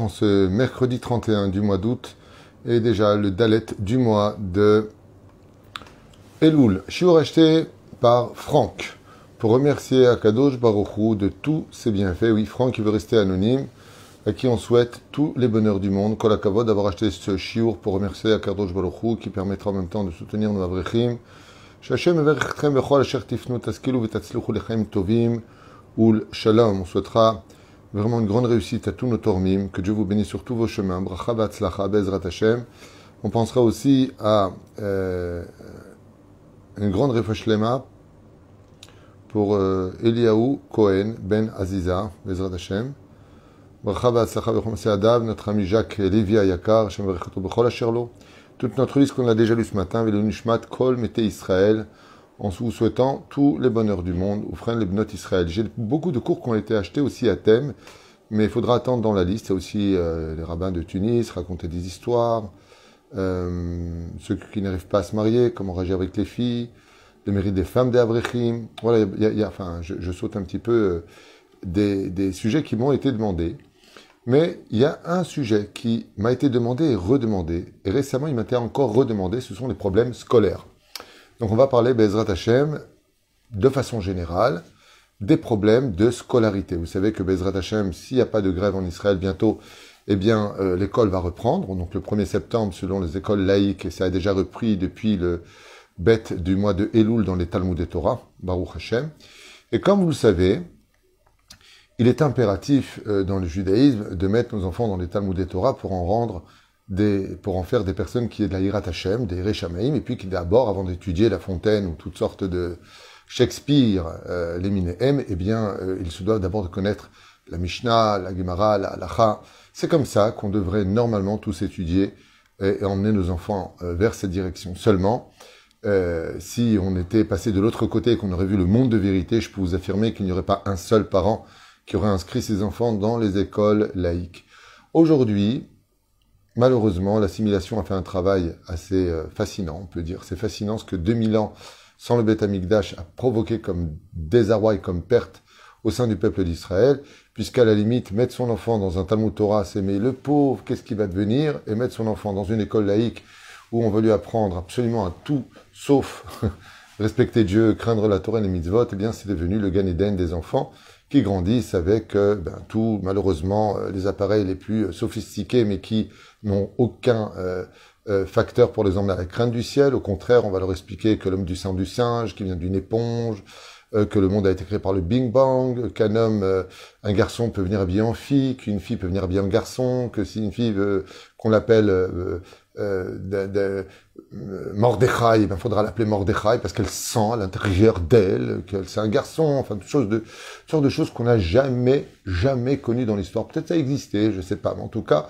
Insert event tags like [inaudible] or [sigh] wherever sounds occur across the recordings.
en ce mercredi 31 du mois d'août et déjà le Dalet du mois de Elul. Shiur acheté par Franck pour remercier Akadosh Baruchou de tous ses bienfaits. Oui, Franck il veut rester anonyme, à qui on souhaite tous les bonheurs du monde. Kol Akavod d'avoir acheté ce Shiur pour remercier Akadosh Baruchou qui permettra en même temps de soutenir nos Avrechim. On souhaitera Vraiment une grande réussite à tous nos tormim. Que Dieu vous bénisse sur tous vos chemins. Bracha Batzlacha Bezrat. On pensera aussi à euh, une grande refashlema pour euh, Eliaou Cohen Ben Aziza Bezrat Hashem. Notre ami Jacques Bechol Asherlo. Toute notre liste qu'on a déjà lu ce matin, Kol Mete Israël en vous souhaitant tous les bonheurs du monde, ou frère les notes Israël. J'ai beaucoup de cours qui ont été achetés aussi à thème, mais il faudra attendre dans la liste. Il y a aussi euh, les rabbins de Tunis, raconter des histoires, euh, ceux qui n'arrivent pas à se marier, comment réagir avec les filles, le mérite des femmes des. Voilà, je, saute un petit peu euh, des sujets qui m'ont été demandés. Mais il y a un sujet qui m'a été demandé et redemandé, et récemment il m'a été encore redemandé, ce sont les problèmes scolaires. Donc on va parler, Bezrat Hashem, de façon générale, des problèmes de scolarité. Vous savez que Bezrat Hashem, s'il n'y a pas de grève en Israël bientôt, eh bien, euh, l'école va reprendre. Donc le 1er septembre, selon les écoles laïques, et ça a déjà repris depuis le bête du mois de Elul dans les Talmud et Torah, Baruch Hashem. Et comme vous le savez, il est impératif euh, dans le judaïsme de mettre nos enfants dans les Talmud et Torah pour en rendre des, pour en faire des personnes qui aient de la Hirat Hashem, des Rechamaïm, et puis qui d'abord, avant d'étudier La Fontaine ou toutes sortes de Shakespeare, euh, les Minéhem, eh bien, euh, ils se doivent d'abord de connaître la Mishnah, la Gemara, la Halacha. C'est comme ça qu'on devrait normalement tous étudier et, et emmener nos enfants euh, vers cette direction. Seulement, euh, si on était passé de l'autre côté et qu'on aurait vu le monde de vérité, je peux vous affirmer qu'il n'y aurait pas un seul parent qui aurait inscrit ses enfants dans les écoles laïques. Aujourd'hui, Malheureusement, l'assimilation a fait un travail assez euh, fascinant, on peut dire. C'est fascinant ce que 2000 ans sans le Beth Amikdash a provoqué comme désarroi et comme perte au sein du peuple d'Israël, puisqu'à la limite, mettre son enfant dans un Talmud Torah, c'est mais le pauvre, qu'est-ce qui va devenir? Et mettre son enfant dans une école laïque où on veut lui apprendre absolument à tout, sauf [laughs] respecter Dieu, craindre la Torah et les mitzvot, eh bien c'est devenu le Gan Eden des enfants qui grandissent avec euh, ben, tout, malheureusement, euh, les appareils les plus sophistiqués, mais qui n'ont aucun euh, euh, facteur pour les emmener à la crainte du ciel. Au contraire, on va leur expliquer que l'homme du sang du singe, qui vient d'une éponge, euh, que le monde a été créé par le Bing Bang, qu'un homme, euh, un garçon peut venir habillé en fille, qu'une fille peut venir habillée en garçon, que si une fille veut qu'on l'appelle euh, de, de, Mordechai, il ben, faudra l'appeler Mordechai parce qu'elle sent à l'intérieur d'elle que c'est un garçon, enfin, toutes choses de, sortes de choses qu'on n'a jamais, jamais connues dans l'histoire. Peut-être ça existait, je sais pas, mais en tout cas,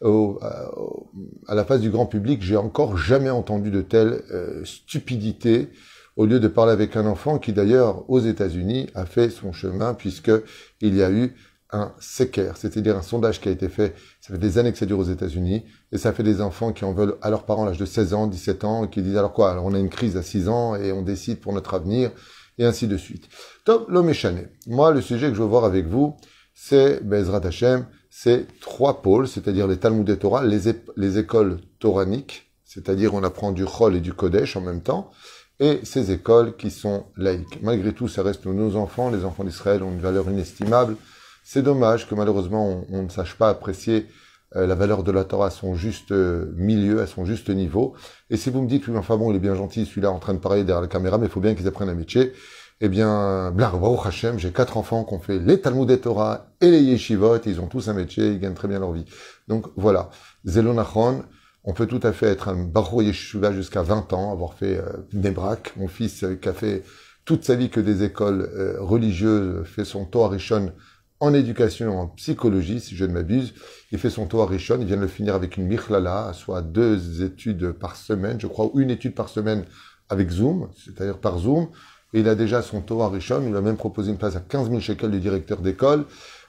au, au, à la face du grand public, j'ai encore jamais entendu de telle euh, stupidité au lieu de parler avec un enfant qui d'ailleurs aux États-Unis a fait son chemin puisque il y a eu un séquer, c'est-à-dire un sondage qui a été fait, ça fait des années que ça dure aux États-Unis, et ça fait des enfants qui en veulent à leurs parents à l'âge de 16 ans, 17 ans, et qui disent alors quoi, alors on a une crise à 6 ans et on décide pour notre avenir, et ainsi de suite. Top, l'homme échané. Moi, le sujet que je veux voir avec vous, c'est Bezrat Hashem, c'est trois pôles, c'est-à-dire les Talmud et Torah, les, les écoles toraniques, c'est-à-dire on apprend du Chol et du Kodesh en même temps, et ces écoles qui sont laïques. Malgré tout, ça reste nos enfants, les enfants d'Israël ont une valeur inestimable. C'est dommage que malheureusement on, ne sache pas apprécier euh, la valeur de la Torah à son juste euh, milieu, à son juste niveau. Et si vous me dites, oui, enfin bon, il est bien gentil, celui-là en train de parler derrière la caméra, mais il faut bien qu'ils apprennent un métier. Eh bien, Baruch Hashem, j'ai quatre enfants qui ont fait les Talmud et Torah et les Yeshivot, ils ont tous un métier, ils gagnent très bien leur vie. Donc voilà, Zelonachon, on peut tout à fait être un Baruch Yeshiva jusqu'à 20 ans, avoir fait euh, Nebrak, mon fils euh, qui a fait toute sa vie que des écoles euh, religieuses, fait son Torah Rishon en éducation, en psychologie, si je ne m'abuse. Il fait son Torah Rishon, il vient de le finir avec une Michlala, soit deux études par semaine, je crois, une étude par semaine avec Zoom, c'est-à-dire par Zoom. Il a déjà son Torah Rishon, il a même proposé une place à 15 000 shekels du directeur d'école,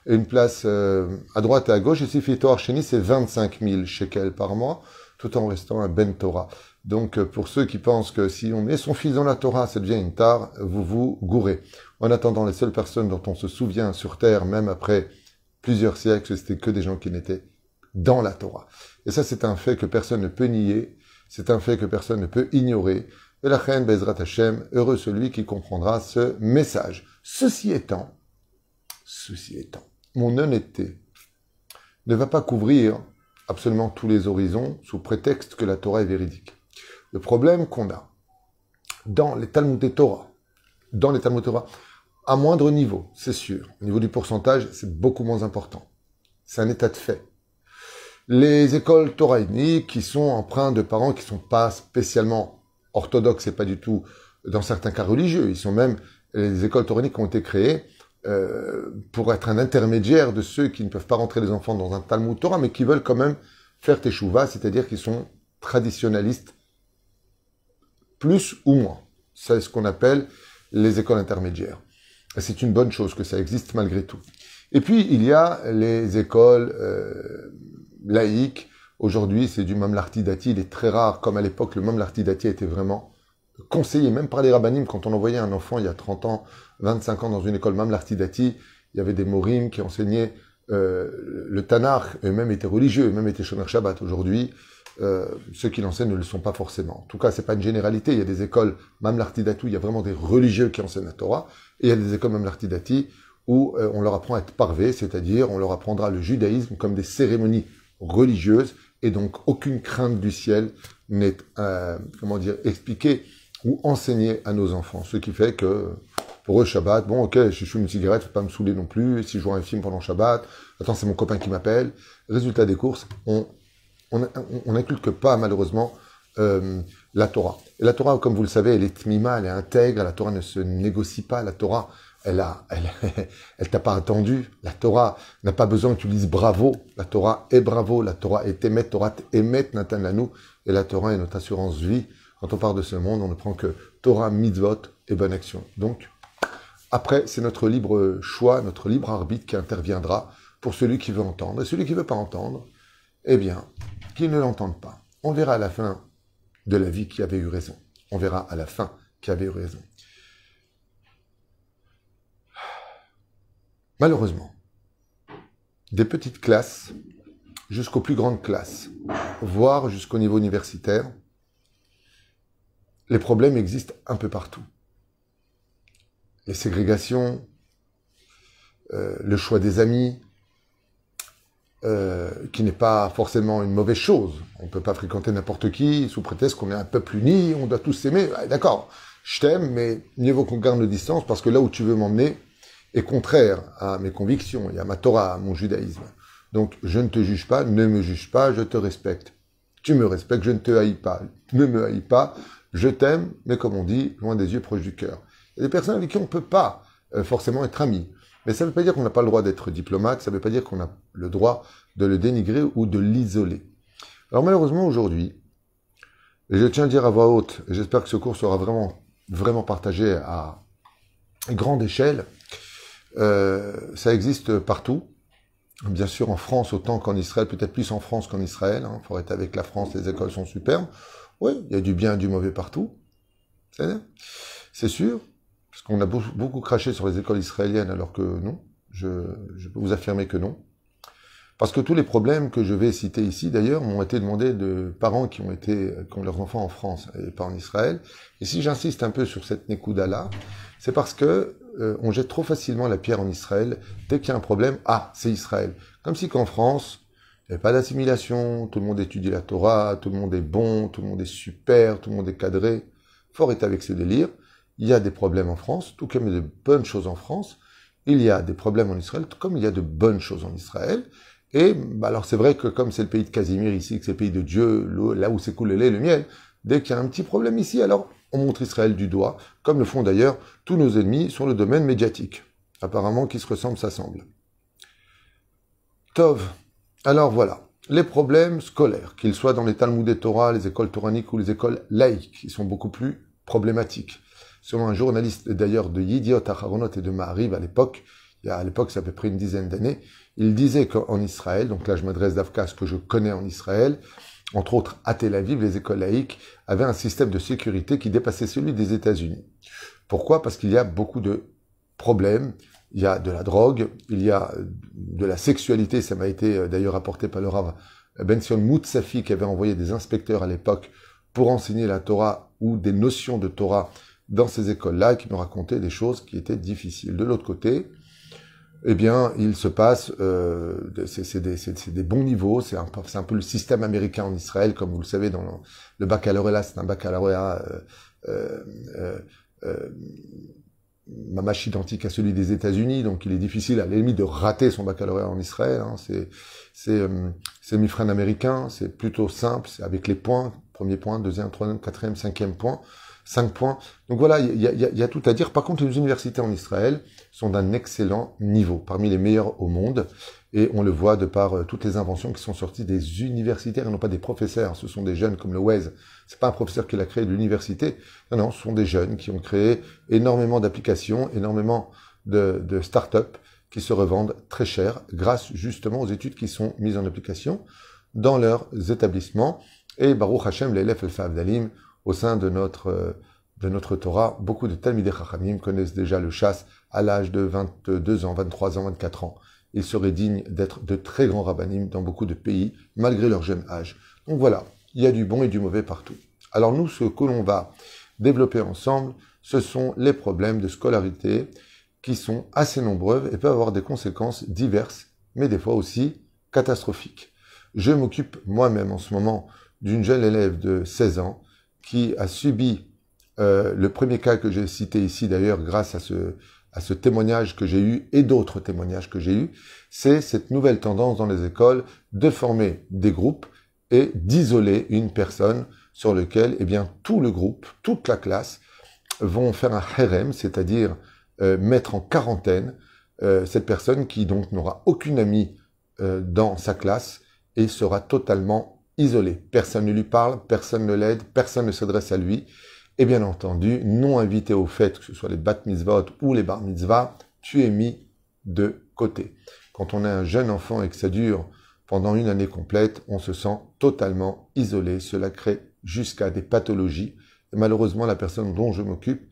une place euh, à droite et à gauche, et s'il fait Torah Sheni, c'est 25 000 shekels par mois, tout en restant un Ben Torah. Donc euh, pour ceux qui pensent que si on met son fils dans la Torah, ça devient une tare, vous vous gourrez. En attendant, les seules personnes dont on se souvient sur Terre, même après plusieurs siècles, c'était que des gens qui n'étaient dans la Torah. Et ça, c'est un fait que personne ne peut nier, c'est un fait que personne ne peut ignorer. Et la reine Bezrat Hashem, heureux celui qui comprendra ce message. Ceci étant, ceci étant, mon honnêteté ne va pas couvrir absolument tous les horizons sous prétexte que la Torah est véridique. Le problème qu'on a dans les Talmud des Torah, dans les Talmud Torah, à moindre niveau, c'est sûr. Au niveau du pourcentage, c'est beaucoup moins important. C'est un état de fait. Les écoles toraïniques qui sont empreintes de parents qui sont pas spécialement orthodoxes et pas du tout, dans certains cas religieux. Ils sont même, les écoles toraïniques ont été créées euh, pour être un intermédiaire de ceux qui ne peuvent pas rentrer les enfants dans un Talmud Torah, mais qui veulent quand même faire teshuva, c'est-à-dire qu'ils sont traditionnalistes, plus ou moins. C'est ce qu'on appelle les écoles intermédiaires. C'est une bonne chose que ça existe malgré tout. Et puis, il y a les écoles euh, laïques. Aujourd'hui, c'est du Mamlarti Dati. Il est très rare, comme à l'époque, le Mamlarti Dati était vraiment conseillé, même par les rabbinim, quand on envoyait un enfant il y a 30 ans, 25 ans dans une école Mamlarti Dati, il y avait des morim qui enseignaient euh, le Tanakh, et même étaient religieux, et même étaient Shomer Shabbat. Aujourd'hui, euh, ceux qui l'enseignent ne le sont pas forcément. En tout cas, c'est pas une généralité. Il y a des écoles Mamlarti Dati, il y a vraiment des religieux qui enseignent la Torah, et il y a des écoles Mamlarti Dati où euh, on leur apprend à être parvé, c'est-à-dire on leur apprendra le judaïsme comme des cérémonies religieuses, et donc aucune crainte du ciel n'est, euh, comment dire, expliquée ou enseignée à nos enfants. Ce qui fait que pour eux, Shabbat, bon, ok, je fume une cigarette, faut pas me saouler non plus. Si je vois un film pendant Shabbat, attends, c'est mon copain qui m'appelle. Résultat des courses, on on n'inculque pas malheureusement euh, la Torah. Et la Torah, comme vous le savez, elle est tmima, elle est intègre. La Torah ne se négocie pas. La Torah, elle a, elle, [laughs] elle t'a pas attendu. La Torah n'a pas besoin que tu lises bravo. La Torah est bravo. La Torah est émet. Torah émet Nathan Lanou. Et la Torah est notre assurance vie. Quand on part de ce monde, on ne prend que Torah, mitzvot et bonne action. Donc, après, c'est notre libre choix, notre libre arbitre qui interviendra pour celui qui veut entendre. Et celui qui veut pas entendre, eh bien, qu'ils ne l'entendent pas. On verra à la fin de la vie qui avait eu raison. On verra à la fin qui avait eu raison. Malheureusement, des petites classes jusqu'aux plus grandes classes, voire jusqu'au niveau universitaire, les problèmes existent un peu partout. Les ségrégations, euh, le choix des amis, euh, qui n'est pas forcément une mauvaise chose. On ne peut pas fréquenter n'importe qui sous prétexte qu'on est un peuple uni, on doit tous s'aimer. D'accord, je t'aime, mais mieux vaut qu'on garde nos distances parce que là où tu veux m'emmener est contraire à mes convictions et à ma Torah, à mon judaïsme. Donc je ne te juge pas, ne me juge pas, je te respecte. Tu me respectes, je ne te haïs pas. Ne me haïs pas, je t'aime, mais comme on dit, loin des yeux, proche du cœur. Il y a des personnes avec qui on ne peut pas euh, forcément être amis. Mais ça ne veut pas dire qu'on n'a pas le droit d'être diplomate, ça ne veut pas dire qu'on a le droit de le dénigrer ou de l'isoler. Alors malheureusement aujourd'hui, et je tiens à dire à voix haute, j'espère que ce cours sera vraiment, vraiment partagé à grande échelle, euh, ça existe partout. Bien sûr en France autant qu'en Israël, peut-être plus en France qu'en Israël. Hein. faut être avec la France, les écoles sont superbes. Oui, il y a du bien et du mauvais partout. C'est sûr. Parce qu'on a beaucoup, craché sur les écoles israéliennes, alors que non. Je, peux vous affirmer que non. Parce que tous les problèmes que je vais citer ici, d'ailleurs, m'ont été demandés de parents qui ont été, qui ont leurs enfants en France et pas en Israël. Et si j'insiste un peu sur cette Nekuda-là, c'est parce que euh, on jette trop facilement la pierre en Israël. Dès qu'il y a un problème, ah, c'est Israël. Comme si qu'en France, il n'y avait pas d'assimilation, tout le monde étudie la Torah, tout le monde est bon, tout le monde est super, tout le monde est cadré. Fort est avec ces délires il y a des problèmes en France, tout comme il y a de bonnes choses en France. Il y a des problèmes en Israël, tout comme il y a de bonnes choses en Israël. Et bah, alors c'est vrai que comme c'est le pays de Casimir ici, que c'est le pays de Dieu, là où s'écoule le lait et le miel, dès qu'il y a un petit problème ici, alors on montre Israël du doigt, comme le font d'ailleurs tous nos ennemis sur le domaine médiatique. Apparemment, qui se ressemblent s'assemblent. Tov. Alors voilà, les problèmes scolaires, qu'ils soient dans les Talmud et Torah, les écoles toraniques ou les écoles laïques, qui sont beaucoup plus problématiques selon un journaliste d'ailleurs de Yidiot Acharonot et de Ma'ariv à l'époque, il y a à l'époque c'est à peu près une dizaine d'années, il disait qu'en Israël, donc là je m'adresse d'Afka ce que je connais en Israël, entre autres à Tel Aviv, les écoles laïques avaient un système de sécurité qui dépassait celui des États-Unis. Pourquoi? Parce qu'il y a beaucoup de problèmes, il y a de la drogue, il y a de la sexualité. Ça m'a été euh, d'ailleurs apporté par le Rav Benson Moutsafi qui avait envoyé des inspecteurs à l'époque pour enseigner la Torah ou des notions de Torah dans ces écoles-là, qui me racontaient des choses qui étaient difficiles. De l'autre côté, eh bien, il se passe, euh, c'est des, des, bons niveaux, c'est un, un, peu le système américain en Israël, comme vous le savez, dans le, baccalauréat, c'est un baccalauréat euh, euh, euh, euh identique à celui des États-Unis, donc il est difficile à limite de rater son baccalauréat en Israël. Hein, c'est c'est euh, c'est mi-frein américain, c'est plutôt simple, c'est avec les points, premier point, deuxième, troisième, quatrième, cinquième point. 5 points. Donc voilà, il y a, tout à dire. Par contre, les universités en Israël sont d'un excellent niveau, parmi les meilleurs au monde. Et on le voit de par euh, toutes les inventions qui sont sorties des universitaires et non pas des professeurs. Ce sont des jeunes comme le Wes. C'est pas un professeur qui l'a créé de l'université. Non, non, ce sont des jeunes qui ont créé énormément d'applications, énormément de, de start-up qui se revendent très cher grâce justement aux études qui sont mises en application dans leurs établissements. Et Baruch Hashem, l'élève El Dalim, au sein de notre, euh, de notre Torah, beaucoup de Talmidei Chachamim connaissent déjà le chasse à l'âge de 22 ans, 23 ans, 24 ans. Ils seraient dignes d'être de très grands rabbinim dans beaucoup de pays, malgré leur jeune âge. Donc voilà, il y a du bon et du mauvais partout. Alors nous, ce que l'on va développer ensemble, ce sont les problèmes de scolarité qui sont assez nombreux et peuvent avoir des conséquences diverses, mais des fois aussi catastrophiques. Je m'occupe moi-même en ce moment d'une jeune élève de 16 ans qui a subi euh, le premier cas que j'ai cité ici d'ailleurs grâce à ce, à ce témoignage que j'ai eu et d'autres témoignages que j'ai eu, c'est cette nouvelle tendance dans les écoles de former des groupes et d'isoler une personne sur lequel eh bien tout le groupe, toute la classe vont faire un harem, c'est-à-dire euh, mettre en quarantaine euh, cette personne qui donc n'aura aucune amie dans sa classe et sera totalement isolé. Personne ne lui parle, personne ne l'aide, personne ne s'adresse à lui. Et bien entendu, non invité au fait que ce soit les bat mitzvot ou les bar mitzvah, tu es mis de côté. Quand on est un jeune enfant et que ça dure pendant une année complète, on se sent totalement isolé. Cela crée jusqu'à des pathologies. Malheureusement, la personne dont je m'occupe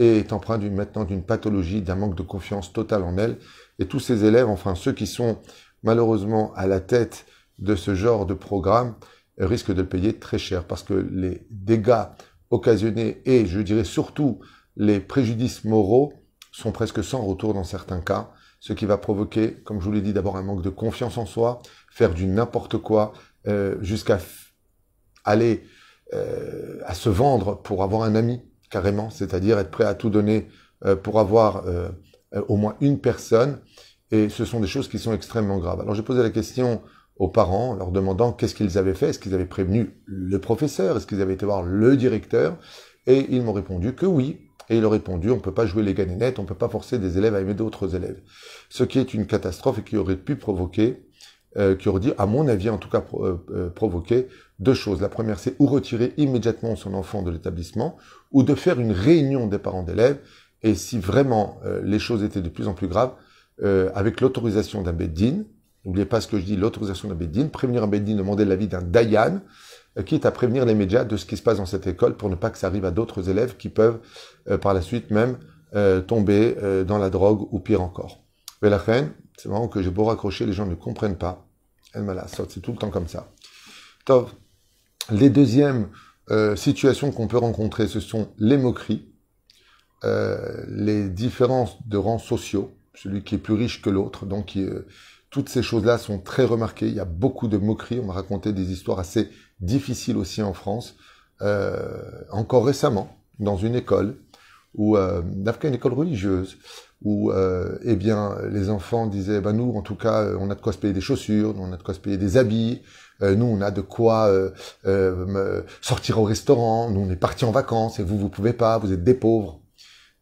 est empreinte maintenant d'une pathologie, d'un manque de confiance totale en elle. Et tous ces élèves, enfin ceux qui sont malheureusement à la tête de ce genre de programme risque de le payer très cher parce que les dégâts occasionnés et je dirais surtout les préjudices moraux sont presque sans retour dans certains cas, ce qui va provoquer, comme je vous l'ai dit, d'abord un manque de confiance en soi, faire du n'importe quoi, euh, jusqu'à aller euh, à se vendre pour avoir un ami, carrément, c'est-à-dire être prêt à tout donner euh, pour avoir au moins une personne, et ce sont des choses qui sont extrêmement graves. Alors j'ai posé la question aux parents, leur demandant qu'est-ce qu'ils avaient fait, est-ce qu'ils avaient prévenu le professeur, est-ce qu'ils avaient été voir le directeur, et ils m'ont répondu que oui. Et ils ont répondu, on ne peut pas jouer les ganénettes, on ne peut pas forcer des élèves à aimer d'autres élèves. Ce qui est une catastrophe et qui aurait pu provoquer, euh, qui aurait dit, à mon avis en tout cas, euh, euh, provoquer deux choses. La première, c'est ou retirer immédiatement son enfant de l'établissement, ou de faire une réunion des parents d'élèves, et si vraiment les choses étaient de plus en plus graves, avec l'autorisation d'un beddin, N'oubliez pas ce que je dis, l'autorisation d'un Beddin. Prévenir un Beddin, demander l'avis d'un Dayan, euh, quitte à prévenir les médias de ce qui se passe dans cette école pour ne pas que ça arrive à d'autres élèves qui peuvent euh, par la suite même euh, tomber dans la drogue ou pire encore. Mais la reine, c'est marrant que j'ai beau raccrocher, les gens ne comprennent pas. Elle m'a la c'est tout le temps comme ça. Les deuxièmes situations qu'on peut rencontrer, ce sont les moqueries, les différences de rangs sociaux, celui qui est plus riche que l'autre, donc qui, toutes ces choses-là sont très remarquées. Il y a beaucoup de moqueries. On m'a raconté des histoires assez difficiles aussi en France. Euh, encore récemment, dans une école, où euh, une école religieuse, où euh, eh bien les enfants disaient, bah nous en tout cas, on a de quoi se payer des chaussures, on a de quoi se payer des habits, euh, nous on a de quoi euh, sortir au restaurant, nous on est partis en vacances et vous vous pouvez pas, vous êtes des pauvres.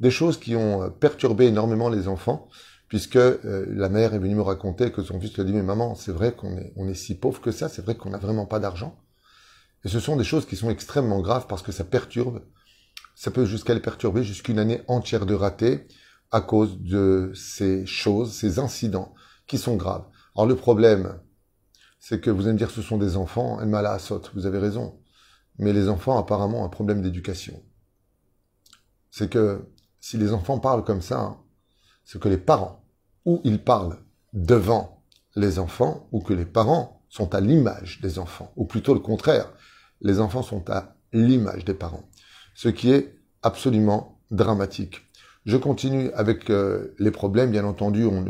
Des choses qui ont perturbé énormément les enfants puisque euh, la mère est venue me raconter que son fils lui a dit mais maman c'est vrai qu'on est on est si pauvre que ça c'est vrai qu'on n'a vraiment pas d'argent et ce sont des choses qui sont extrêmement graves parce que ça perturbe. Ça peut jusqu'à les perturber jusqu'une année entière de raté à cause de ces choses ces incidents qui sont graves. Alors le problème c'est que vous allez me dire ce sont des enfants elle m'a la saute vous avez raison. Mais les enfants apparemment un problème d'éducation. C'est que si les enfants parlent comme ça c'est que les parents où ils parlent devant les enfants ou que les parents sont à l'image des enfants, ou plutôt le contraire, les enfants sont à l'image des parents, ce qui est absolument dramatique. Je continue avec euh, les problèmes, bien entendu, on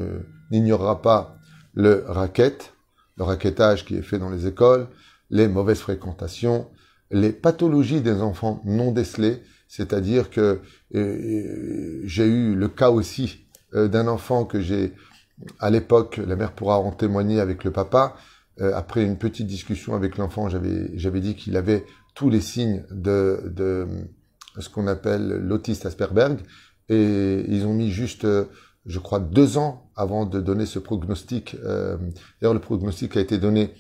n'ignorera pas le racket, le raquettage qui est fait dans les écoles, les mauvaises fréquentations, les pathologies des enfants non décelées, c'est-à-dire que euh, euh, j'ai eu le cas aussi d'un enfant que j'ai à l'époque, la mère pourra en témoigner avec le papa. Euh, après une petite discussion avec l'enfant, j'avais j'avais dit qu'il avait tous les signes de, de ce qu'on appelle l'autiste Asperberg, et ils ont mis juste, je crois, deux ans avant de donner ce prognostic. Euh, D'ailleurs, le prognostic a été donné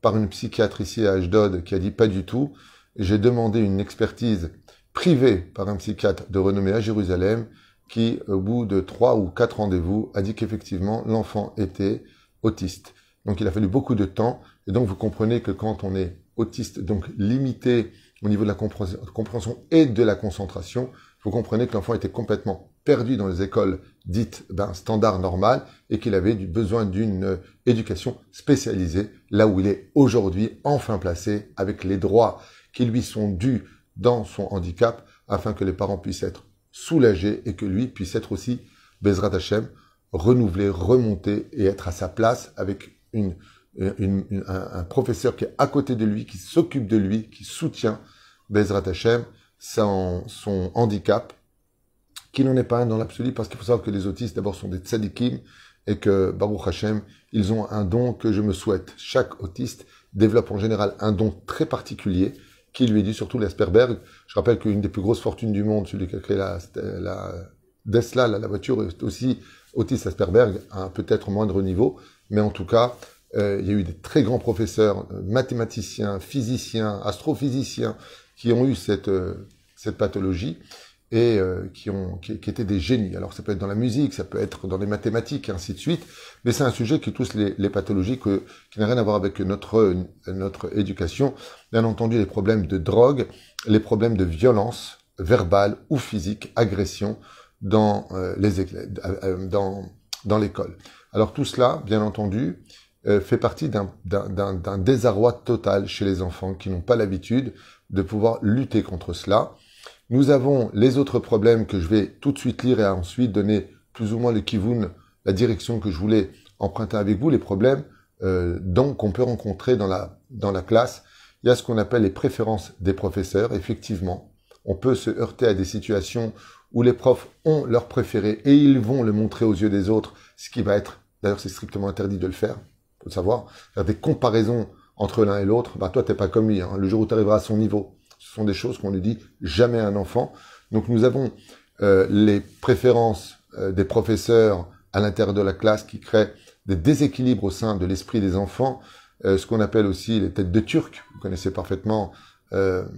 par une psychiatre ici à Ashdod qui a dit pas du tout. J'ai demandé une expertise privée par un psychiatre de renommée à Jérusalem qui, au bout de trois ou quatre rendez-vous, a dit qu'effectivement l'enfant était autiste. Donc il a fallu beaucoup de temps, et donc vous comprenez que quand on est autiste, donc limité au niveau de la compréhension et de la concentration, vous comprenez que l'enfant était complètement perdu dans les écoles dites ben, standard normal et qu'il avait du besoin d'une éducation spécialisée là où il est aujourd'hui enfin placé avec les droits qui lui sont dus dans son handicap afin que les parents puissent être soulagé et que lui puisse être aussi, Bezrat Hashem, renouvelé, remonté et être à sa place avec une, un, professeur qui est à côté de lui, qui s'occupe de lui, qui soutient Bezrat Hashem, son, son handicap, qui n'en est pas un dans l'absolu, parce qu'il faut savoir que les autistes d'abord sont des tzadikim et que Baruch Hashem, ils ont un don que je me souhaite. Chaque autiste développe en général un don très particulier qui lui est dit, surtout l'Asperberg. Je rappelle qu'une des plus grosses fortunes du monde, celui qui a créé la, la Tesla, la, voiture, est aussi Otis Asperberg, à un peut-être moindre niveau, mais en tout cas, euh, il y a eu des très grands professeurs, euh, mathématiciens, physiciens, astrophysiciens, qui ont eu cette, euh, cette pathologie et euh, qui, ont, qui, qui, étaient des génies. Alors ça peut être dans la musique, ça peut être dans les mathématiques, et ainsi de suite, mais c'est un sujet qui touche les, les pathologies que, qui n'a rien à voir avec notre, notre éducation. Bien entendu, les problèmes de drogue, les problèmes de violence verbale ou physique, agression dans euh, les euh, dans, dans l'école. Alors tout cela, bien entendu, fait partie d'un désarroi total chez les enfants qui n'ont pas l'habitude de pouvoir lutter contre cela. Nous avons les autres problèmes que je vais tout de suite lire et ensuite donner plus ou moins le kivoun, la direction que je voulais emprunter avec vous, les problèmes euh, qu'on peut rencontrer dans la, dans la classe. Il y a ce qu'on appelle les préférences des professeurs. Effectivement, on peut se heurter à des situations où les profs ont leur préféré et ils vont le montrer aux yeux des autres, ce qui va être, d'ailleurs c'est strictement interdit de le faire, faut savoir, faire des comparaisons entre l'un et l'autre, bah toi t'es pas comme lui, hein. le jour où tu arriveras à son niveau, ce sont des choses qu'on ne dit jamais à un enfant. Donc nous avons euh, les préférences euh, des professeurs à l'intérieur de la classe qui créent des déséquilibres au sein de l'esprit des enfants, euh, ce qu'on appelle aussi les têtes de turc. Vous connaissez parfaitement.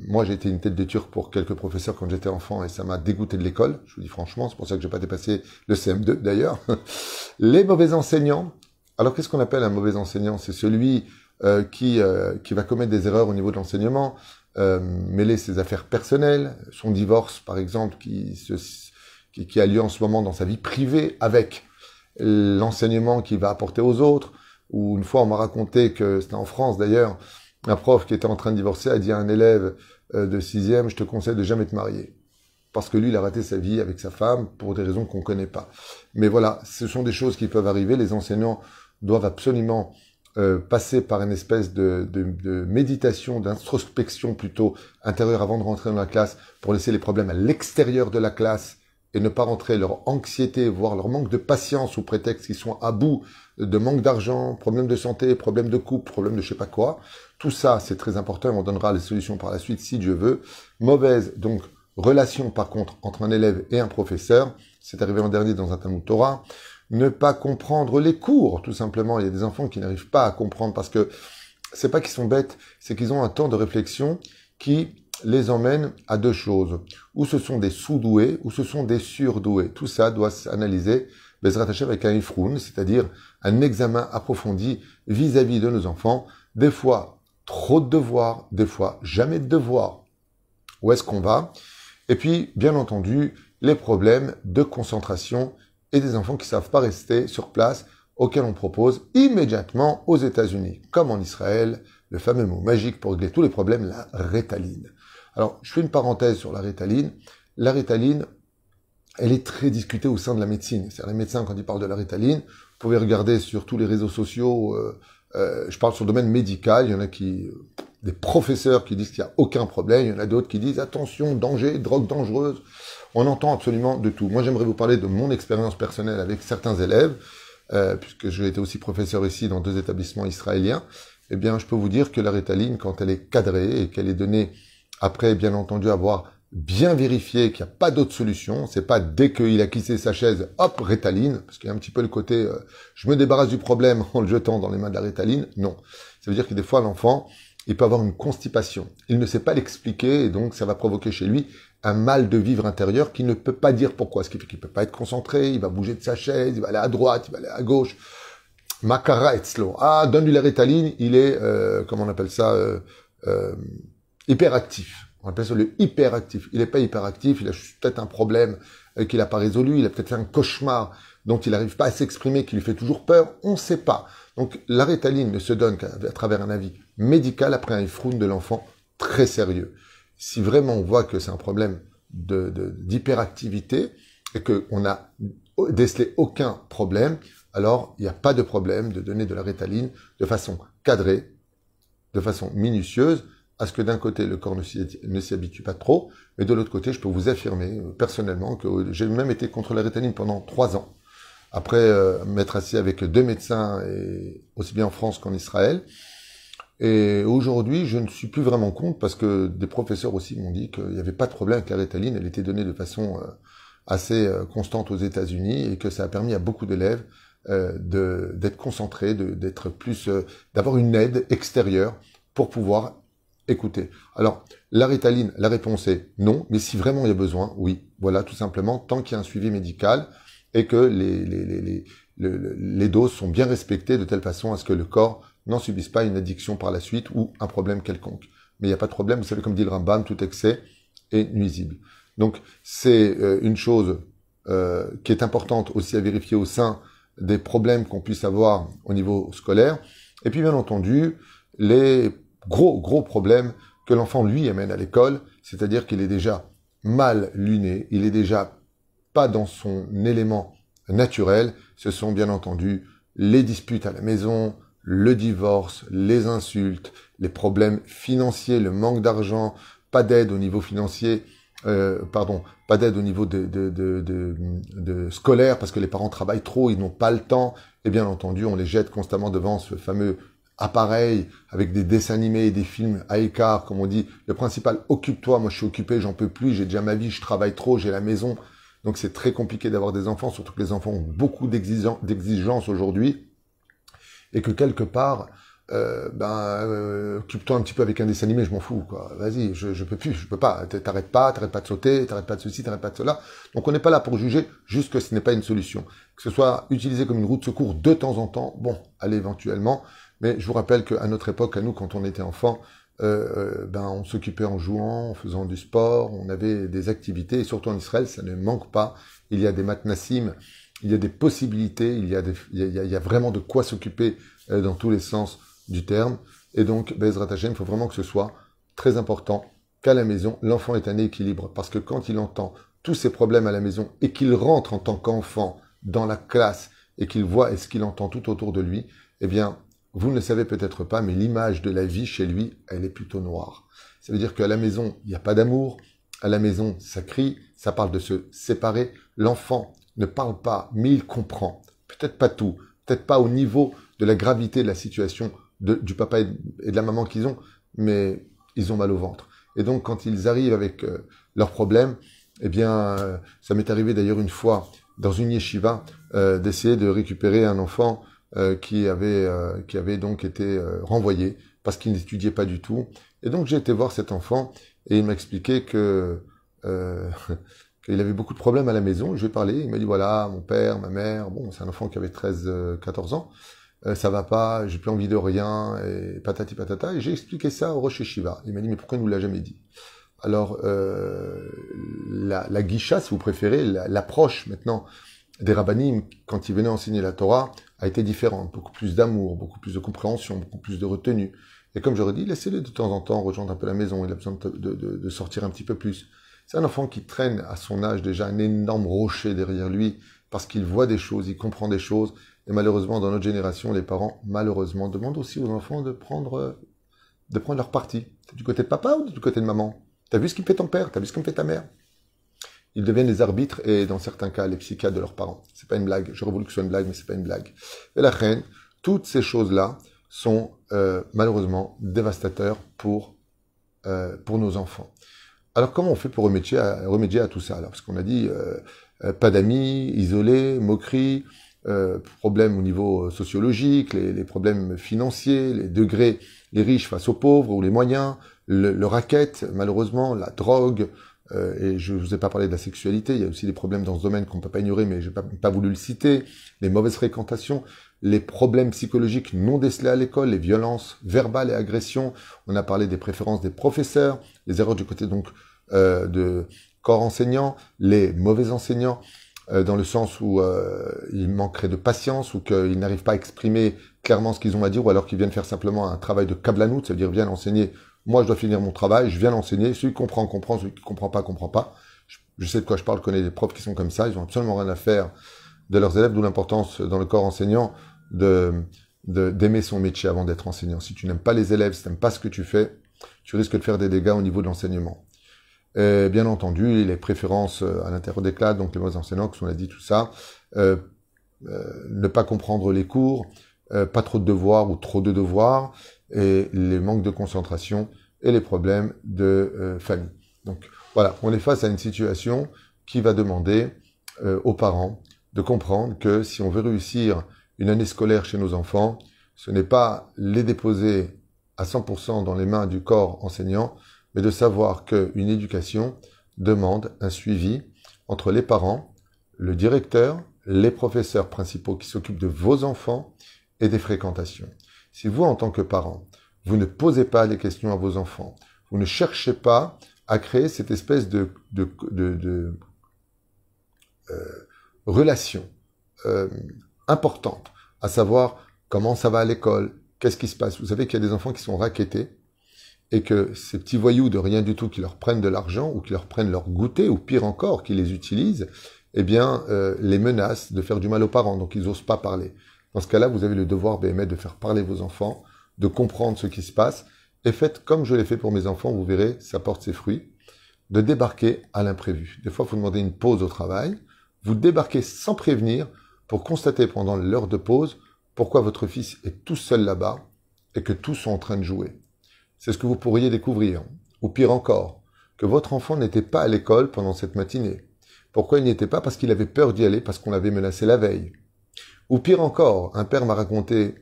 moi, j'ai été une tête de turc pour quelques professeurs quand j'étais enfant et ça m'a dégoûté de l'école. Je vous dis franchement, c'est pour ça que j'ai pas dépassé le CM2 d'ailleurs. [laughs] les mauvais enseignants. Alors, qu'est-ce qu'on appelle un mauvais enseignant? C'est celui qui qui va commettre des erreurs au niveau de l'enseignement, euh, mêler ses affaires personnelles, son divorce par exemple qui, qui, a lieu en ce moment dans sa vie privée avec l'enseignement qu'il va apporter aux autres. Ou une fois on m'a raconté que c'était en France d'ailleurs, un prof qui était en train de divorcer a dit à un élève euh, de sixième, je te conseille de jamais te marier. Parce que lui, il a raté sa vie avec sa femme pour des raisons qu'on connaît pas. Mais voilà, ce sont des choses qui peuvent arriver. Les enseignants doivent absolument euh, passer par une espèce de, de, de méditation, d'introspection plutôt intérieure avant de rentrer dans la classe pour laisser les problèmes à l'extérieur de la classe et ne pas rentrer leur anxiété, voire leur manque de patience sous prétexte qu'ils sont à bout de manque d'argent, problème de santé, problème de couple, problème de je sais pas quoi. Tout ça, c'est très important et on donnera les solutions par la suite si Dieu veut. Mauvaise, donc, relation par contre entre un élève et un professeur. C'est arrivé en dernier dans un Talmud Torah ne pas comprendre les cours, tout simplement. Il y a des enfants qui n'arrivent pas à comprendre parce que c'est pas qu'ils sont bêtes, c'est qu'ils ont un temps de réflexion qui les emmène à deux choses. Ou ce sont des sous-doués, ou ce sont des surdoués. Tout ça doit s'analyser Bezrat avec un ifroun, c'est-à-dire un examen approfondi vis-à-vis de nos enfants. Des fois, trop de devoirs, des fois, jamais de devoirs. Où est-ce qu'on va? Et puis, bien entendu, les problèmes de concentration et des enfants qui savent pas rester sur place auquel on propose immédiatement aux États-Unis, comme en Israël, le fameux mot magique pour régler tous les problèmes, la rétaline. Alors, je fais une parenthèse sur la rétaline. La rétaline, elle est très discutée au sein de la médecine. C'est les médecins, quand ils parlent de la rétaline, vous pouvez regarder sur tous les réseaux sociaux, euh, euh, je parle sur le domaine médical, il y en a qui, des professeurs qui disent qu'il n'y a aucun problème, il y en a d'autres qui disent attention, danger, drogue dangereuse. On entend absolument de tout. Moi, j'aimerais vous parler de mon expérience personnelle avec certains élèves, euh, puisque j'ai été aussi professeur ici dans deux établissements israéliens. Eh bien, je peux vous dire que la rétaline, quand elle est cadrée et qu'elle est donnée après, bien entendu, avoir bien vérifié qu'il n'y a pas d'autre solution. C'est pas dès qu'il a quitté sa chaise, hop, rétaline, parce qu'il y a un petit peu le côté, euh, je me débarrasse du problème en le jetant dans les mains de la rétaline. Non. Ça veut dire que des fois, l'enfant, il peut avoir une constipation. Il ne sait pas l'expliquer et donc ça va provoquer chez lui un mal de vivre intérieur qu'il ne peut pas dire pourquoi. Ce qui fait qu'il peut pas être concentré, il va bouger de sa chaise, il va aller à droite, il va aller à gauche. Makara etzlo. Ah, donne-lui la rétaline, il est, euh, comment on appelle ça, euh, euh hyperactif. On appelle ça le hyperactif. Il n'est pas hyperactif, il a peut-être un problème euh, qu'il n'a pas résolu, il a peut-être fait un cauchemar dont il n'arrive pas à s'exprimer, qui lui fait toujours peur, on ne sait pas. Donc la rétaline ne se donne qu'à travers un avis médical après un effroun de l'enfant très sérieux. Si vraiment on voit que c'est un problème d'hyperactivité de, et qu'on n'a décelé aucun problème, alors il n'y a pas de problème de donner de la rétaline de façon cadrée, de façon minutieuse, à ce que d'un côté, le corps ne s'y habitue pas trop, mais de l'autre côté, je peux vous affirmer euh, personnellement que j'ai même été contre la rétaline pendant trois ans, après euh, m'être assis avec deux médecins, aussi bien en France qu'en Israël. Et aujourd'hui, je ne suis plus vraiment contre parce que des professeurs aussi m'ont dit qu'il n'y avait pas de problème avec la rétaline, elle était donnée de façon euh, assez constante aux États-Unis et que ça a permis à beaucoup d'élèves d'être concentrés, d'être plus, d'avoir une aide extérieure pour pouvoir écoutez. Alors, la rétaline, la réponse est non, mais si vraiment il y a besoin, oui. Voilà, tout simplement, tant qu'il y a un suivi médical et que les, les, doses sont bien respectées de telle façon à ce que le corps n'en subisse pas une addiction par la suite ou un problème quelconque. Mais il n'y a pas de problème, vous savez, comme dit le Rambam, tout excès est nuisible. Donc, c'est euh, une chose euh, qui est importante aussi à vérifier au sein des problèmes qu'on puisse avoir au niveau scolaire. Et puis, bien entendu, les gros, gros problème que l'enfant lui amène à l'école, c'est-à-dire qu'il est déjà mal luné, il est déjà pas dans son élément naturel, ce sont bien entendu les disputes à la maison, le divorce, les insultes, les problèmes financiers, le manque d'argent, pas d'aide au niveau financier, euh, pardon, pas d'aide au niveau de, de, de, de, scolaire parce que les parents travaillent trop, ils n'ont pas le temps, et bien entendu on les jette constamment devant ce fameux appareil avec des dessins animés et des films à écart, comme on dit, le principal, occupe-toi, moi je suis occupé, j'en peux plus, j'ai déjà ma vie, je travaille trop, j'ai la maison. Donc c'est très compliqué d'avoir des enfants, surtout que les enfants ont beaucoup d'exigences aujourd'hui. Et que quelque part, euh, ben, euh, occupe-toi un petit peu avec un dessin animé, je m'en fous. Vas-y, je, je peux plus, je peux pas. T'arrêtes pas, t'arrêtes pas de sauter, t'arrêtes pas de ceci, t'arrêtes pas de cela. Donc on n'est pas là pour juger, juste que ce n'est pas une solution. Que ce soit utilisé comme une route de secours de temps en temps, bon, allez éventuellement, mais je vous rappelle qu'à notre époque, à nous, quand on était enfant, euh, euh, ben, on s'occupait en jouant, en faisant du sport, on avait des activités, et surtout en Israël, ça ne manque pas. Il y a des matnassim, il y a des possibilités, il y a, vraiment de quoi s'occuper euh, dans tous les sens du terme. Et donc, Bezrat Hashem, il faut vraiment que ce soit très important qu'à la maison, l'enfant ait un équilibre. Parce que quand il entend tous ces problèmes à la maison et qu'il rentre en tant qu'enfant dans la classe et qu'il voit ce qu'il entend tout autour de lui, eh bien, vous ne le savez peut-être pas, mais l'image de la vie chez lui, elle est plutôt noire. Ça veut dire qu'à la maison, il n'y a pas d'amour. À la maison, ça crie, ça parle de se séparer. L'enfant ne parle pas, mais il comprend. Peut-être pas tout, peut-être pas au niveau de la gravité de la situation du papa et de la maman qu'ils ont, mais ils ont mal au ventre. Et donc, quand ils arrivent avec euh, leurs problèmes, eh bien, euh, ça m'est arrivé d'ailleurs une fois dans une yeshiva euh, d'essayer de récupérer un enfant qui avait qui avait donc été renvoyé parce qu'il n'étudiait pas du tout. Et donc j'ai été voir cet enfant et il m'a expliqué que [laughs] qu'il avait beaucoup de problèmes à la maison. Je lui ai parlé, il m'a dit voilà, mon père, ma mère, bon, c'est un enfant qui avait 13 14 ans. ça va pas, j'ai plus envie de rien, et patati patata. Et j'ai expliqué ça au Rocher Shiva. Il m'a dit, mais pourquoi il nous l'a jamais dit? Alors, euh, la, la guicha, si vous préférez, l'approche maintenant des rabbinim, quand ils venaient enseigner la Torah, a été différente, beaucoup plus d'amour, beaucoup plus de compréhension, beaucoup plus de retenue. Et comme j'aurais dit, laissez-le de temps en temps rejoindre un peu la maison, il a besoin de, sortir un petit peu plus. C'est un enfant qui traîne à son âge déjà un énorme rocher derrière lui, parce qu'il voit des choses, il comprend des choses, et malheureusement, dans notre génération, les parents, malheureusement, demandent aussi aux enfants de prendre, de prendre leur parti. T'es du côté de papa ou du côté de maman? T'as vu ce qu'il fait ton père? T'as vu ce qu'il fait ta mère? Ils deviennent les arbitres et, dans certains cas, les psychiatres de leurs parents. C'est pas une blague. J'aurais voulu que ce soit une blague, mais c'est pas une blague. Et la reine, toutes ces choses-là sont euh, malheureusement dévastateurs pour, euh, pour nos enfants. Alors comment on fait pour remédier à, tout ça alors? Parce qu'on a dit euh, pas d'amis, isolés, moqueries, euh, problèmes au niveau euh, sociologique, les, problèmes financiers, les degrés, les riches face aux pauvres ou les moyens, le, le racket, malheureusement, la drogue, euh, et je ne vous ai pas parlé de la sexualité, il y a aussi des problèmes dans ce domaine qu'on ne peut pas ignorer, mais je n'ai pas, pas, voulu le citer, les mauvaises fréquentations, les problèmes psychologiques non décelés à l'école, les violences verbales et agressions, on a parlé des préférences des professeurs, les erreurs du côté donc euh, de corps enseignant, les mauvais enseignants, euh, dans le sens où euh, ils manqueraient de patience ou qu'ils n'arrivent pas à exprimer clairement ce qu'ils ont à dire ou alors qu'ils viennent faire simplement un travail de cablanout, c'est-à-dire viennent enseigner, moi je dois finir mon travail, je viens l'enseigner, celui qui comprend, comprend, celui qui comprend pas, comprend pas. Je, sais de quoi je parle, je connais des profs qui sont comme ça, ils ont absolument rien à faire de leurs élèves, d'où l'importance dans le corps enseignant de d'aimer son métier avant d'être enseignant. Si tu n'aimes pas les élèves, si tu n'aimes pas ce que tu fais, tu risques de faire des dégâts au niveau de l'enseignement. Bien entendu, les préférences euh, à l'intérieur des classes, donc les mots enseignants, on a dit tout ça, euh, euh, ne pas comprendre les cours, euh, pas trop de devoirs ou trop de devoirs, et les manques de concentration et les problèmes de euh, famille. Donc voilà, on est face à une situation qui va demander aux parents de comprendre que si on veut réussir une année scolaire chez nos enfants, ce n'est pas les déposer à 100% dans les mains du corps enseignant, mais de savoir qu'une éducation demande un suivi entre les parents, le directeur, les professeurs principaux qui s'occupent de vos enfants et des fréquentations. Si vous, en tant que parent, vous ne posez pas les questions à vos enfants, vous ne cherchez pas à créer cette espèce de, euh, relation euh, importante, à savoir comment ça va à l'école, qu'est-ce qui se passe. Vous savez qu'il y a des enfants qui sont raquettés, et que ces petits voyous de rien du tout qui leur prennent de l'argent ou qui leur prennent leur goûter ou pire encore qui les utilisent, eh bien euh, les menacent de faire du mal aux parents, donc ils n'osent pas parler. Dans ce cas-là, vous avez le devoir BME de faire parler vos enfants, de comprendre ce qui se passe et faites comme je l'ai fait pour mes enfants, vous verrez, ça porte ses fruits, de débarquer à l'imprévu. Des fois, vous demandez une pause au travail, vous débarquez sans prévenir pour constater pendant l'heure de pause pourquoi votre fils est tout seul là-bas et que tous sont en train de jouer c'est ce que vous pourriez découvrir. Ou pire encore, que votre enfant n'était pas à l'école pendant cette matinée. Pourquoi il n'y était pas Parce qu'il avait peur d'y aller, parce qu'on l'avait menacé la veille. Ou pire encore, un père m'a raconté,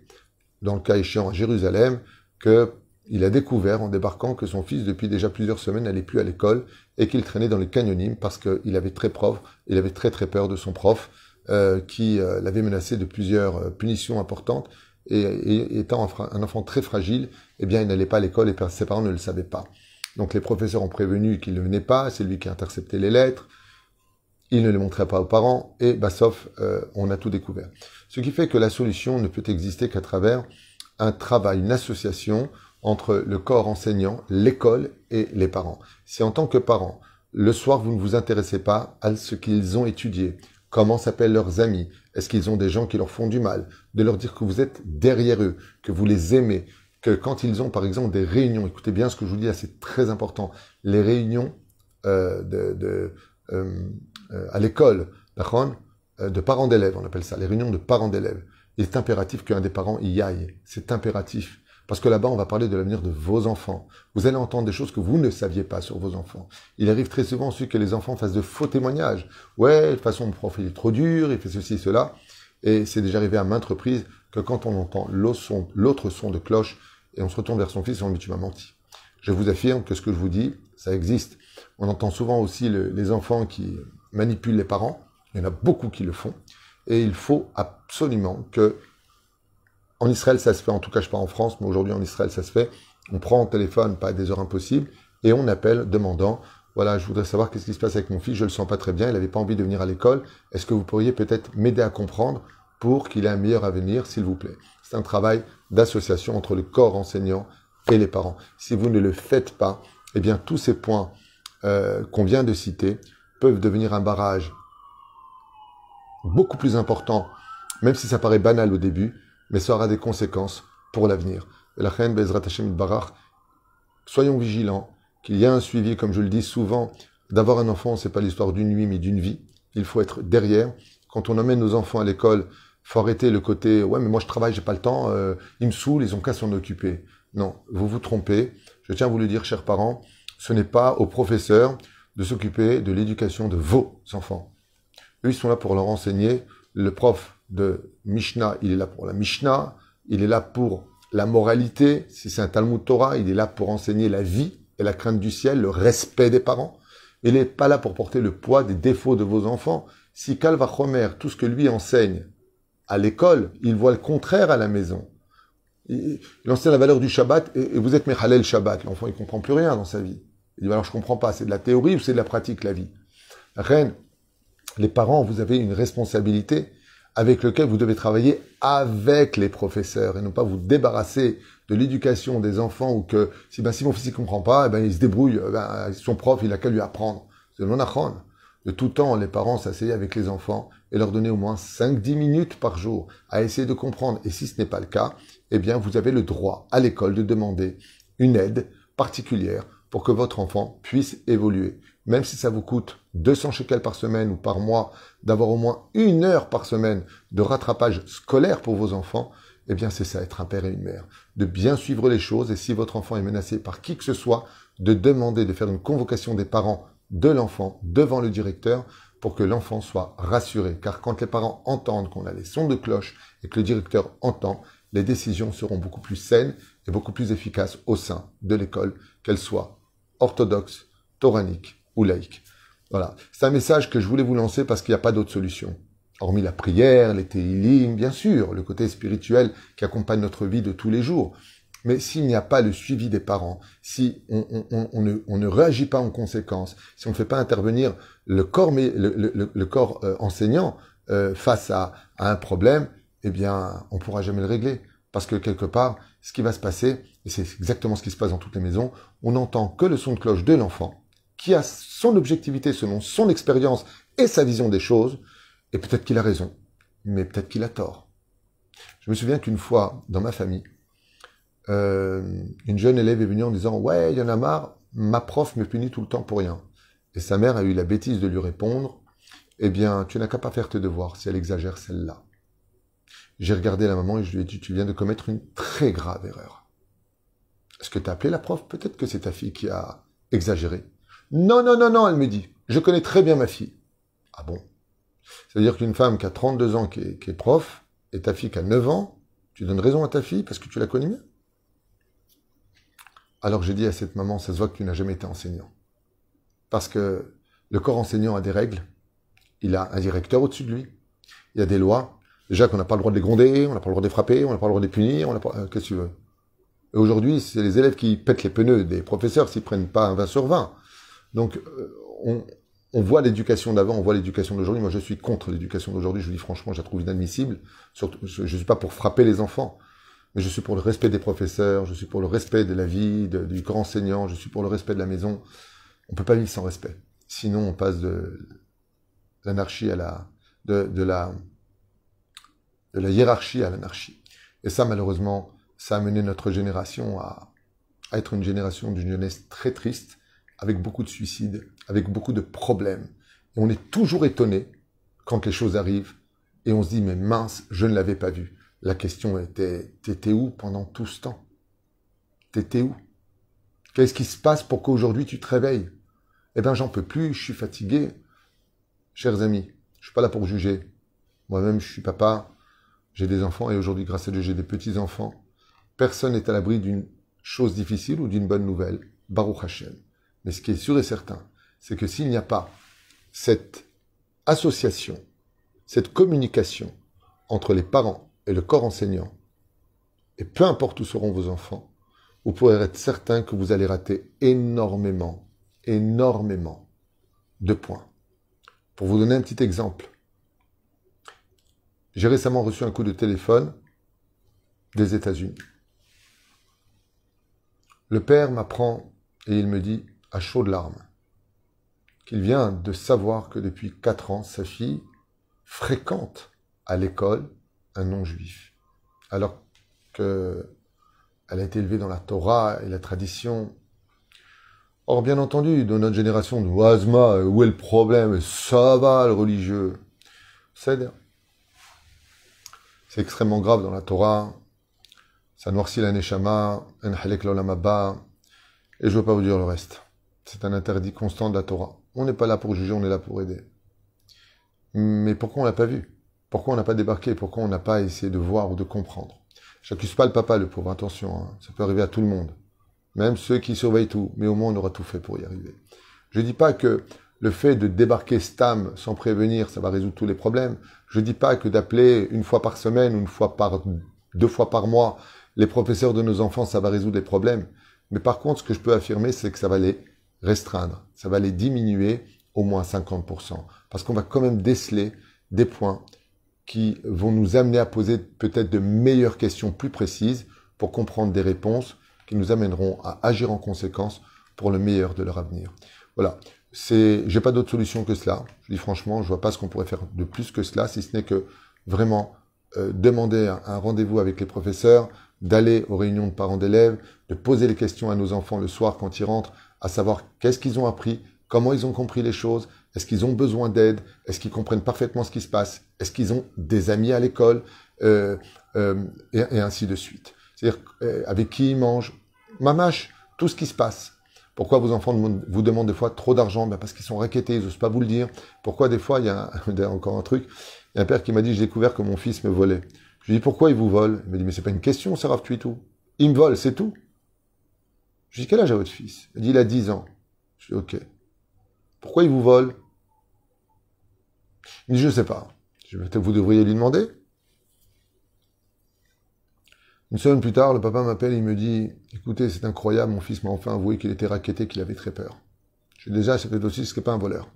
dans le cas échéant à Jérusalem, que il a découvert en débarquant que son fils, depuis déjà plusieurs semaines, n'allait plus à l'école et qu'il traînait dans les canyonimes parce qu'il avait très prof, il avait très très peur de son prof euh, qui euh, l'avait menacé de plusieurs euh, punitions importantes et, étant un, enfant très fragile, eh bien, il n'allait pas à l'école et ses parents ne le savaient pas. Donc les professeurs ont prévenu qu'il ne venait pas, c'est lui qui a intercepté les lettres, il ne les montrait pas aux parents, et bah, sauf, euh, on a tout découvert. Ce qui fait que la solution ne peut exister qu'à travers un travail, une association entre le corps enseignant, l'école et les parents. Si en tant que parent, le soir, vous ne vous intéressez pas à ce qu'ils ont étudié, comment s'appellent leurs amis, est-ce qu'ils ont des gens qui leur font du mal, de leur dire que vous êtes derrière eux, que vous les aimez, que quand ils ont par exemple des réunions, écoutez bien ce que je vous dis là, c'est très important, les réunions euh, de, de euh, euh à l'école, euh, de parents d'élèves, on appelle ça, les réunions de parents d'élèves. Il est impératif qu'un des parents y aille, c'est impératif. Parce que là-bas, on va parler de l'avenir de vos enfants. Vous allez entendre des choses que vous ne saviez pas sur vos enfants. Il arrive très souvent aussi que les enfants fassent de faux témoignages. Ouais, de toute façon, mon prof, est trop dur, il fait ceci, cela. Et c'est déjà arrivé à maintes reprises que quand on entend l'autre son, de cloche et on se retourne vers son fils et on dit, tu m'as menti. Je vous affirme que ce que je vous dis, ça existe. On entend souvent aussi les enfants qui manipulent les parents. Il y en a beaucoup qui le font. Et il faut absolument que en Israël, ça se fait, en tout cas, je pas en France, mais aujourd'hui en Israël, ça se fait. On prend un téléphone, pas à des heures impossibles, et on appelle demandant, voilà, je voudrais savoir qu'est-ce qui se passe avec mon fils, je le sens pas très bien, il n'avait pas envie de venir à l'école. Est-ce que vous pourriez peut-être m'aider à comprendre pour qu'il ait un meilleur avenir, s'il vous plaît. C'est un travail d'association entre le corps enseignant et les parents. Si vous ne le faites pas, eh bien tous ces points euh, qu'on vient de citer peuvent devenir un barrage beaucoup plus important, même si ça paraît banal au début, mais ça aura des conséquences pour l'avenir. La reine Bezrat Barach, soyons vigilants, qu'il y a un suivi, comme je le dis souvent, d'avoir un enfant, c'est pas l'histoire d'une nuit, mais d'une vie. Il faut être derrière. Quand on emmène nos enfants à l'école, faut arrêter le côté ouais mais moi je travaille, j'ai pas le temps, euh, ils me saoulent, ils ont qu'à s'en occuper. Non, vous vous trompez. Je tiens à vous le dire, chers parents, ce n'est pas aux professeurs de s'occuper de l'éducation de vos enfants. Eux, ils sont là pour leur enseigner. Le prof de Mishnah, il est là pour la Mishnah, il est là pour la moralité. Si c'est un Talmud Torah, il est là pour enseigner la vie et la crainte du ciel, le respect des parents. Il n'est pas là pour porter le poids des défauts de vos enfants. Si Calva Chomer, tout ce que lui enseigne à l'école, il voit le contraire à la maison. Il, enseigne la valeur du Shabbat et, vous êtes Mechalel Shabbat. L'enfant, il comprend plus rien dans sa vie. Il dit, alors je comprends pas, c'est de la théorie ou c'est de la pratique, la vie? Reine, les parents, vous avez une responsabilité avec laquelle vous devez travailler avec les professeurs et non pas vous débarrasser de l'éducation des enfants ou que si, ben, si mon fils ne comprend pas, eh ben, il se débrouille, eh ben, son prof, il a qu'à lui apprendre. C'est non De tout temps, les parents s'asseyaient avec les enfants et leur donnaient au moins 5-10 minutes par jour à essayer de comprendre. Et si ce n'est pas le cas, eh bien, vous avez le droit à l'école de demander une aide particulière pour que votre enfant puisse évoluer. Même si ça vous coûte 200 shekels par semaine ou par mois d'avoir au moins une heure par semaine de rattrapage scolaire pour vos enfants, eh bien c'est ça être un père et une mère. De bien suivre les choses et si votre enfant est menacé par qui que ce soit, de demander de faire une convocation des parents de l'enfant devant le directeur pour que l'enfant soit rassuré. Car quand les parents entendent qu'on a les sons de cloche et que le directeur entend, les décisions seront beaucoup plus saines et beaucoup plus efficaces au sein de l'école, qu'elle soit orthodoxe, toranique ou laïque. Voilà. C'est un message que je voulais vous lancer parce qu'il n'y a pas d'autre solution. Hormis la prière, les télim, bien sûr, le côté spirituel qui accompagne notre vie de tous les jours. Mais s'il n'y a pas le suivi des parents, si on, ne, réagit pas en conséquence, si on ne fait pas intervenir le corps, euh, enseignant euh, face à, à, un problème, eh bien, on ne pourra jamais le régler. Parce que quelque part, ce qui va se passer, et c'est exactement ce qui se passe dans toutes les maisons, on n'entend que le son de cloche de l'enfant, qui a son objectivité selon son expérience et sa vision des choses, et peut-être qu'il a raison, mais peut-être qu'il a tort. Je me souviens qu'une fois, dans ma famille, euh, une jeune élève est venue en disant Ouais, il y en a marre, ma prof me punit tout le temps pour rien. Et sa mère a eu la bêtise de lui répondre Eh bien, tu n'as qu'à pas faire tes devoirs si elle exagère celle-là. J'ai regardé la maman et je lui ai dit Tu viens de commettre une très grave erreur. Est-ce que tu as appelé la prof? Peut-être que c'est ta fille qui a exagéré. Non, non, non, non, elle me dit. Je connais très bien ma fille. Ah bon? C'est-à-dire qu'une femme qui a 32 ans, qui est, prof, et ta fille qui a 9 ans, tu donnes raison à ta fille parce que tu la connais mieux? Alors j'ai dit à cette maman, ça se voit que tu n'as jamais été enseignant. Parce que le corps enseignant a des règles, il a un directeur au-dessus de lui, il y a des lois. Déjà qu'on n'a pas le droit de les gronder, on n'a pas le droit de les frapper, on n'a pas le droit de les punir, on n'a pas... Euh, qu'est-ce que tu veux? Et aujourd'hui, c'est les élèves qui pètent les pneus des professeurs s'ils prennent pas un 20 sur 20. Donc, euh, on, voit l'éducation d'avant, on voit l'éducation d'aujourd'hui. Moi, je suis contre l'éducation d'aujourd'hui. Je vous dis franchement, je la trouve inadmissible. Je ne suis pas pour frapper les enfants, mais je suis pour le respect des professeurs, je suis pour le respect de la vie, du grand enseignant, je suis pour le respect de la maison. On peut pas vivre sans respect. Sinon, on passe de l'anarchie à la, de, la, de la hiérarchie à l'anarchie. Et ça, malheureusement, ça a mené notre génération à être une génération d'une jeunesse très triste, avec beaucoup de suicides, avec beaucoup de problèmes. On est toujours étonné quand les choses arrivent et on se dit mais mince, je ne l'avais pas vu. La question était t'étais où pendant tout ce temps? T'étais où? Qu'est-ce qui se passe pour qu'aujourd'hui tu te réveilles? Eh bien j'en peux plus, je suis fatigué. Chers amis, je suis pas là pour juger. Moi-même je suis papa, j'ai des enfants et aujourd'hui grâce à Dieu j'ai des petits-enfants. Personne n'est à l'abri d'une chose difficile ou d'une bonne nouvelle. Baruch Hashem. Mais ce qui est sûr et certain, c'est que s'il n'y a pas cette association, cette communication entre les parents et le corps enseignant, et peu importe où seront vos enfants, vous pourrez être certain que vous allez rater énormément, énormément de points. Pour vous donner un petit exemple, J'ai récemment reçu un coup de téléphone des États-Unis. Le père m'apprend et il me dit à chaudes larmes qu'il vient de savoir que depuis quatre ans, sa fille fréquente à l'école un non-juif. Alors qu'elle a été élevée dans la Torah et la tradition. Or, bien entendu, dans notre génération de Oazma, où est le problème? Ça va, le religieux. C'est extrêmement grave dans la Torah. Ça noircit la Neshama, un halek et je ne veux pas vous dire le reste. C'est un interdit constant de la Torah. On n'est pas là pour juger, on est là pour aider. Mais pourquoi on l'a pas vu? Pourquoi on n'a pas débarqué? Pourquoi on n'a pas essayé de voir ou de comprendre? J'accuse pas le papa, le pauvre, attention, hein. ça peut arriver à tout le monde. Même ceux qui surveillent tout, mais au moins on aura tout fait pour y arriver. Je ne dis pas que le fait de débarquer Stam sans prévenir, ça va résoudre tous les problèmes. Je ne dis pas que d'appeler une fois par semaine ou une fois par deux fois par mois les professeurs de nos enfants, ça va résoudre les problèmes. Mais par contre, ce que je peux affirmer, c'est que ça va les restreindre, ça va les diminuer au moins 50%. Parce qu'on va quand même déceler des points qui vont nous amener à poser peut-être de meilleures questions plus précises pour comprendre des réponses qui nous amèneront à agir en conséquence pour le meilleur de leur avenir. Voilà. C'est, j'ai pas d'autre solution que cela. Je dis franchement, je vois pas ce qu'on pourrait faire de plus que cela, si ce n'est que vraiment euh, demander un rendez-vous avec les professeurs, d'aller aux réunions de parents d'élèves, de poser les questions à nos enfants le soir quand ils rentrent, à savoir qu'est-ce qu'ils ont appris, comment ils ont compris les choses, est-ce qu'ils ont besoin d'aide, est-ce qu'ils comprennent parfaitement ce qui se passe, est-ce qu'ils ont des amis à l'école, euh, euh, et, ainsi de suite. C'est-à-dire euh, avec qui ils mangent, mamache, tout ce qui se passe. Pourquoi vos enfants vous demandent des fois trop d'argent? Ben Parce qu'ils sont raquettés, ils n'osent pas vous le dire. Pourquoi des fois, il y a [laughs] encore un truc, il y a un père qui m'a dit, j'ai découvert que mon fils me volait. Je lui dis, pourquoi il vous vole? Il me dit, mais c'est pas une question, Sarah tout. Il me vole, c'est tout. Je lui dis, quel âge a votre fils Il me dit, il a 10 ans. Je dis, ok. Pourquoi il vous vole? Il dit, je ne sais pas. Je peut-être vous devriez lui demander. Une semaine plus tard, le papa m'appelle, il me dit, écoutez, c'est incroyable, mon fils m'a enfin avoué qu'il était raquetté, qu'il avait très peur. Je dis, déjà, c'est peut-être aussi, ce n'est pas un voleur.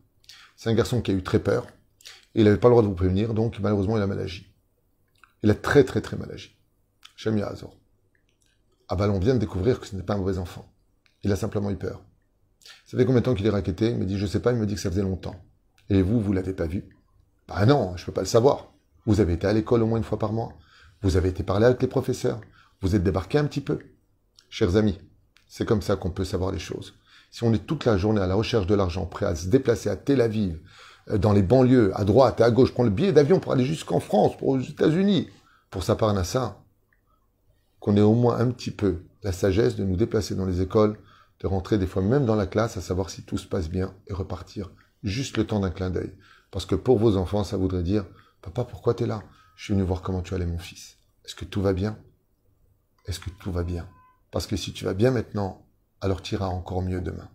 C'est un garçon qui a eu très peur. Et il n'avait pas le droit de vous prévenir, donc malheureusement, il a mal agi. Il a très très très mal agi. Shem Azor. Ah vient de découvrir que ce n'est pas un mauvais enfant. Il a simplement eu peur. Ça fait combien de temps qu'il est raquetté? Il me dit, je sais pas, il me dit que ça faisait longtemps. Et vous, vous l'avez pas vu? Bah non, je peux pas le savoir. Vous avez été à l'école au moins une fois par mois. Vous avez été parler avec les professeurs. Vous êtes débarqué un petit peu. Chers amis, c'est comme ça qu'on peut savoir les choses. Si on est toute la journée à la recherche de l'argent, prêt à se déplacer à Tel Aviv, euh, dans les banlieues, à droite et à gauche, prendre le billet d'avion pour aller jusqu'en France, pour aux États-Unis, pour sa Parnassa, qu'on ait au moins un petit peu la sagesse de nous déplacer dans les écoles, de rentrer des fois même dans la classe, à savoir si tout se passe bien et repartir juste le temps d'un clin d'œil. Parce que pour vos enfants, ça voudrait dire, papa, pourquoi tu es là? Je suis venu voir comment tu allais, mon fils. Est-ce que tout va bien? Est-ce que tout va bien? Parce que si tu vas bien maintenant, alors tu iras encore mieux demain.